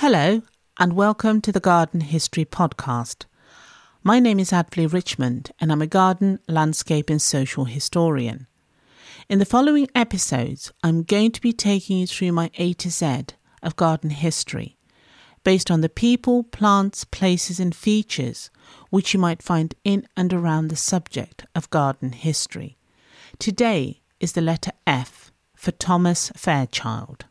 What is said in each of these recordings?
Hello, and welcome to the Garden History Podcast. My name is Advolly Richmond, and I'm a garden, landscape, and social historian. In the following episodes, I'm going to be taking you through my A to Z of garden history, based on the people, plants, places, and features which you might find in and around the subject of garden history. Today is the letter F for Thomas Fairchild.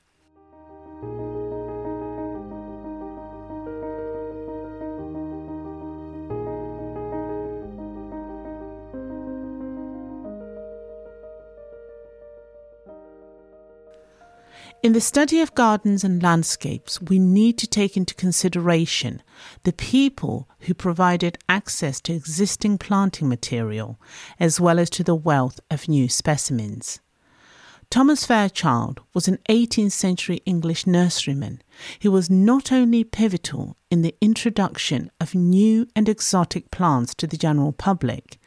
In the study of gardens and landscapes, we need to take into consideration the people who provided access to existing planting material as well as to the wealth of new specimens. Thomas Fairchild was an 18th century English nurseryman who was not only pivotal in the introduction of new and exotic plants to the general public,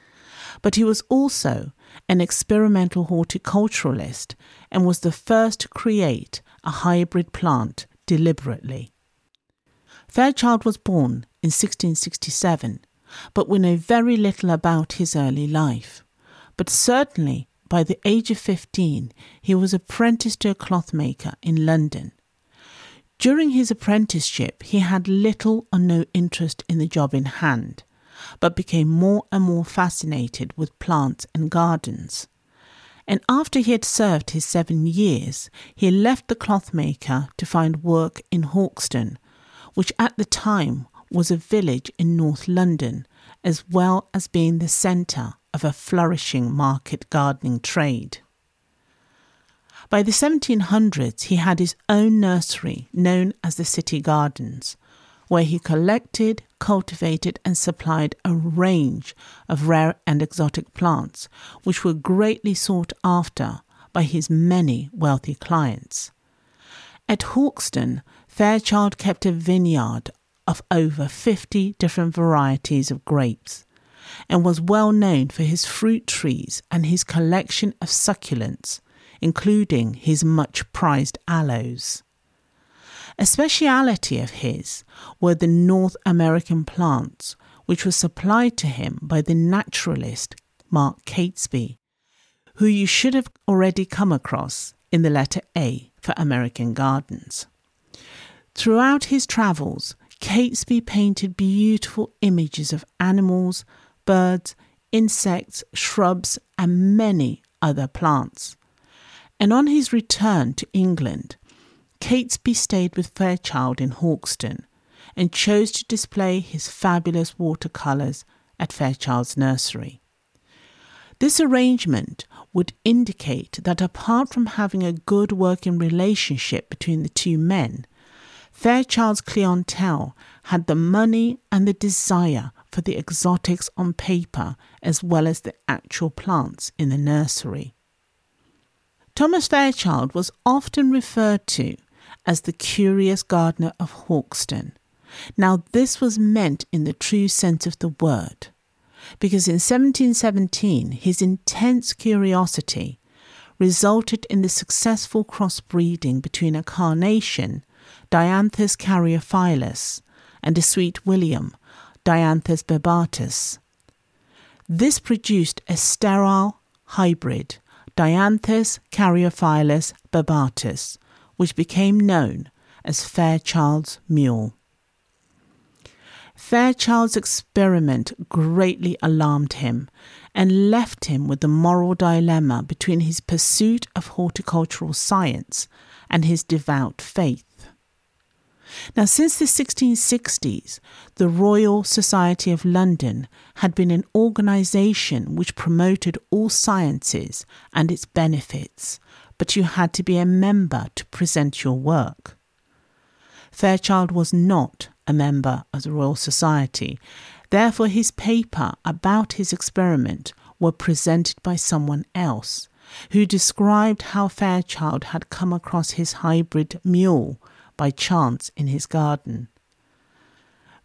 but he was also an experimental horticulturalist and was the first to create a hybrid plant deliberately. Fairchild was born in 1667, but we know very little about his early life. But certainly by the age of 15, he was apprenticed to a clothmaker in London. During his apprenticeship, he had little or no interest in the job in hand but became more and more fascinated with plants and gardens. And after he had served his seven years, he left the clothmaker to find work in Hoxton, which at the time was a village in North London, as well as being the centre of a flourishing market gardening trade. By the 1700s, he had his own nursery known as the City Gardens, where he collected, cultivated, and supplied a range of rare and exotic plants, which were greatly sought after by his many wealthy clients. At Hoxton, Fairchild kept a vineyard of over 50 different varieties of grapes and was well known for his fruit trees and his collection of succulents, including his much prized aloes. A speciality of his were the North American plants, which were supplied to him by the naturalist Mark Catesby, who you should have already come across in the letter A for American Gardens. Throughout his travels, Catesby painted beautiful images of animals, birds, insects, shrubs, and many other plants. And on his return to England, Catesby stayed with Fairchild in Hoxton and chose to display his fabulous watercolours at Fairchild's nursery. This arrangement would indicate that apart from having a good working relationship between the two men, Fairchild's clientele had the money and the desire for the exotics on paper as well as the actual plants in the nursery. Thomas Fairchild was often referred to as the curious gardener of Hoxton. Now, this was meant in the true sense of the word, because in 1717 his intense curiosity resulted in the successful crossbreeding between a carnation, Dianthus caryophyllus, and a sweet William, Dianthus barbatus. This produced a sterile hybrid, Dianthus caryophyllus barbatus, which became known as Fairchild's Mule. Fairchild's experiment greatly alarmed him and left him with the moral dilemma between his pursuit of horticultural science and his devout faith. Now, since the 1660s, the Royal Society of London had been an organisation which promoted all sciences and its benefits, but you had to be a member to present your work. Fairchild was not a member of the Royal Society, therefore, his paper about his experiment were presented by someone else, who described how Fairchild had come across his hybrid mule by chance in his garden.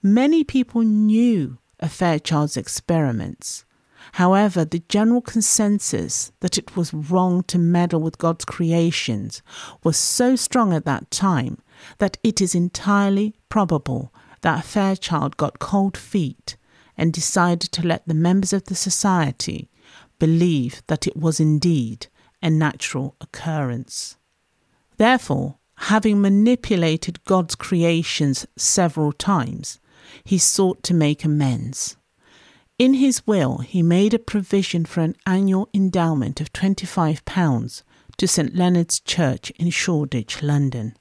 Many people knew of Fairchild's experiments, However, the general consensus that it was wrong to meddle with God's creations was so strong at that time that it is entirely probable that Fairchild got cold feet and decided to let the members of the society believe that it was indeed a natural occurrence. Therefore, having manipulated God's creations several times, he sought to make amends. In his will, he made a provision for an annual endowment of £25 to St Leonard's Church in Shoreditch, London.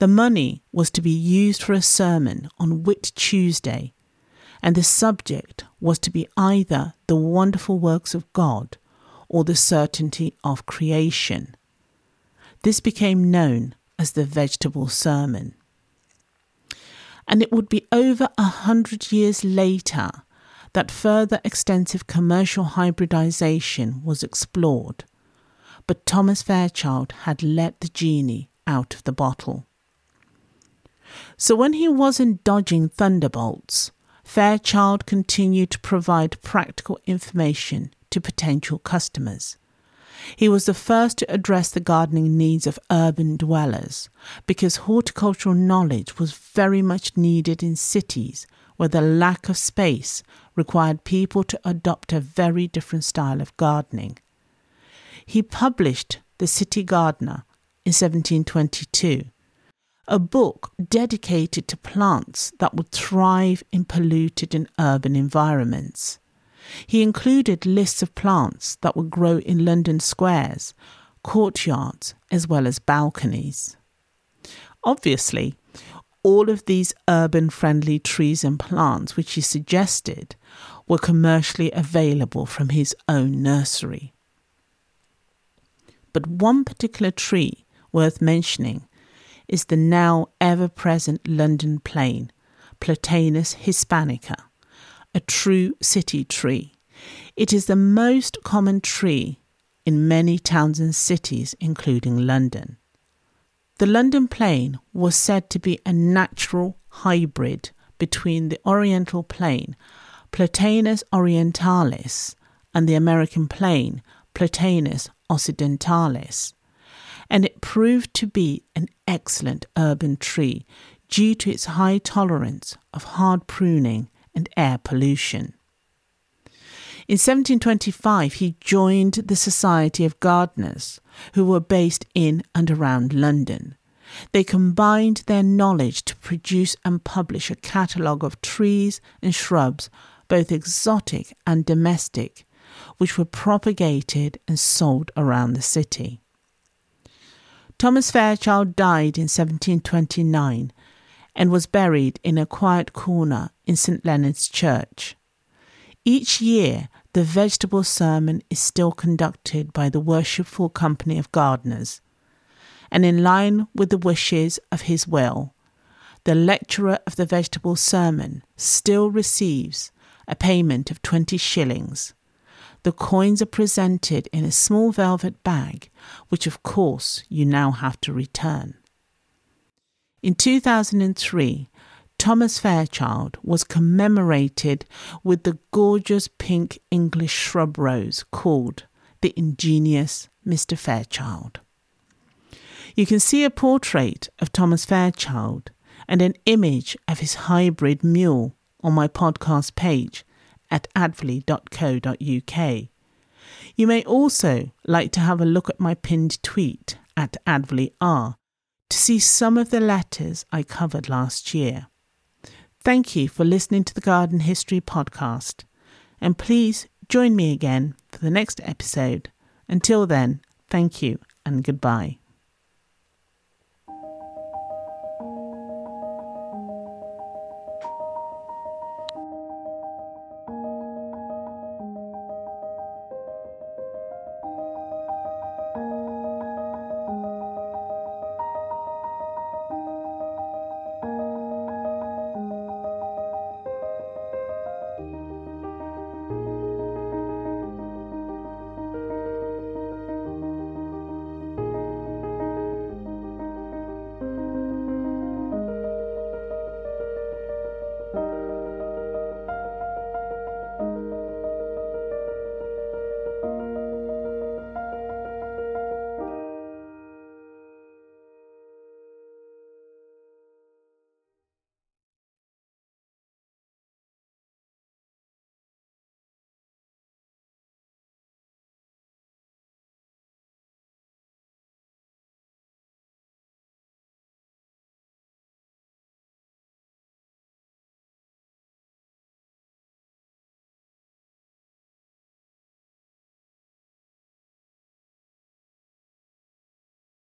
The money was to be used for a sermon on Whit Tuesday, and the subject was to be either the wonderful works of God or the certainty of creation. This became known as the Vegetable Sermon. And it would be over a hundred years later that further extensive commercial hybridization was explored, but Thomas Fairchild had let the genie out of the bottle. So when he wasn't dodging thunderbolts, Fairchild continued to provide practical information to potential customers. He was the first to address the gardening needs of urban dwellers because horticultural knowledge was very much needed in cities where the lack of space required people to adopt a very different style of gardening. He published The City Gardener in 1722, a book dedicated to plants that would thrive in polluted and urban environments. He included lists of plants that would grow in London squares, courtyards, as well as balconies. Obviously, all of these urban friendly trees and plants which he suggested were commercially available from his own nursery. But one particular tree worth mentioning is the now ever present London plane, Platanus hispanica, a true city tree. It is the most common tree in many towns and cities, including London. The London plane was said to be a natural hybrid between the Oriental plane, Platanus orientalis, and the American plane, Platanus occidentalis, and it proved to be an excellent urban tree due to its high tolerance of hard pruning and air pollution. In 1725, he joined the Society of Gardeners, who were based in and around London. They combined their knowledge to produce and publish a catalogue of trees and shrubs, both exotic and domestic, which were propagated and sold around the city. Thomas Fairchild died in 1729 and was buried in a quiet corner in St Leonard's Church. Each year, the vegetable sermon is still conducted by the Worshipful Company of Gardeners, and in line with the wishes of his will, the lecturer of the vegetable sermon still receives a payment of 20 shillings. The coins are presented in a small velvet bag, which of course you now have to return. In 2003, Thomas Fairchild was commemorated with the gorgeous pink English shrub rose called the ingenious Mr. Fairchild. You can see a portrait of Thomas Fairchild and an image of his hybrid mule on my podcast page at advolly.co.uk. You may also like to have a look at my pinned tweet at advollyr to see some of the letters I covered last year. Thank you for listening to the Garden History Podcast, and please join me again for the next episode. Until then, thank you and goodbye.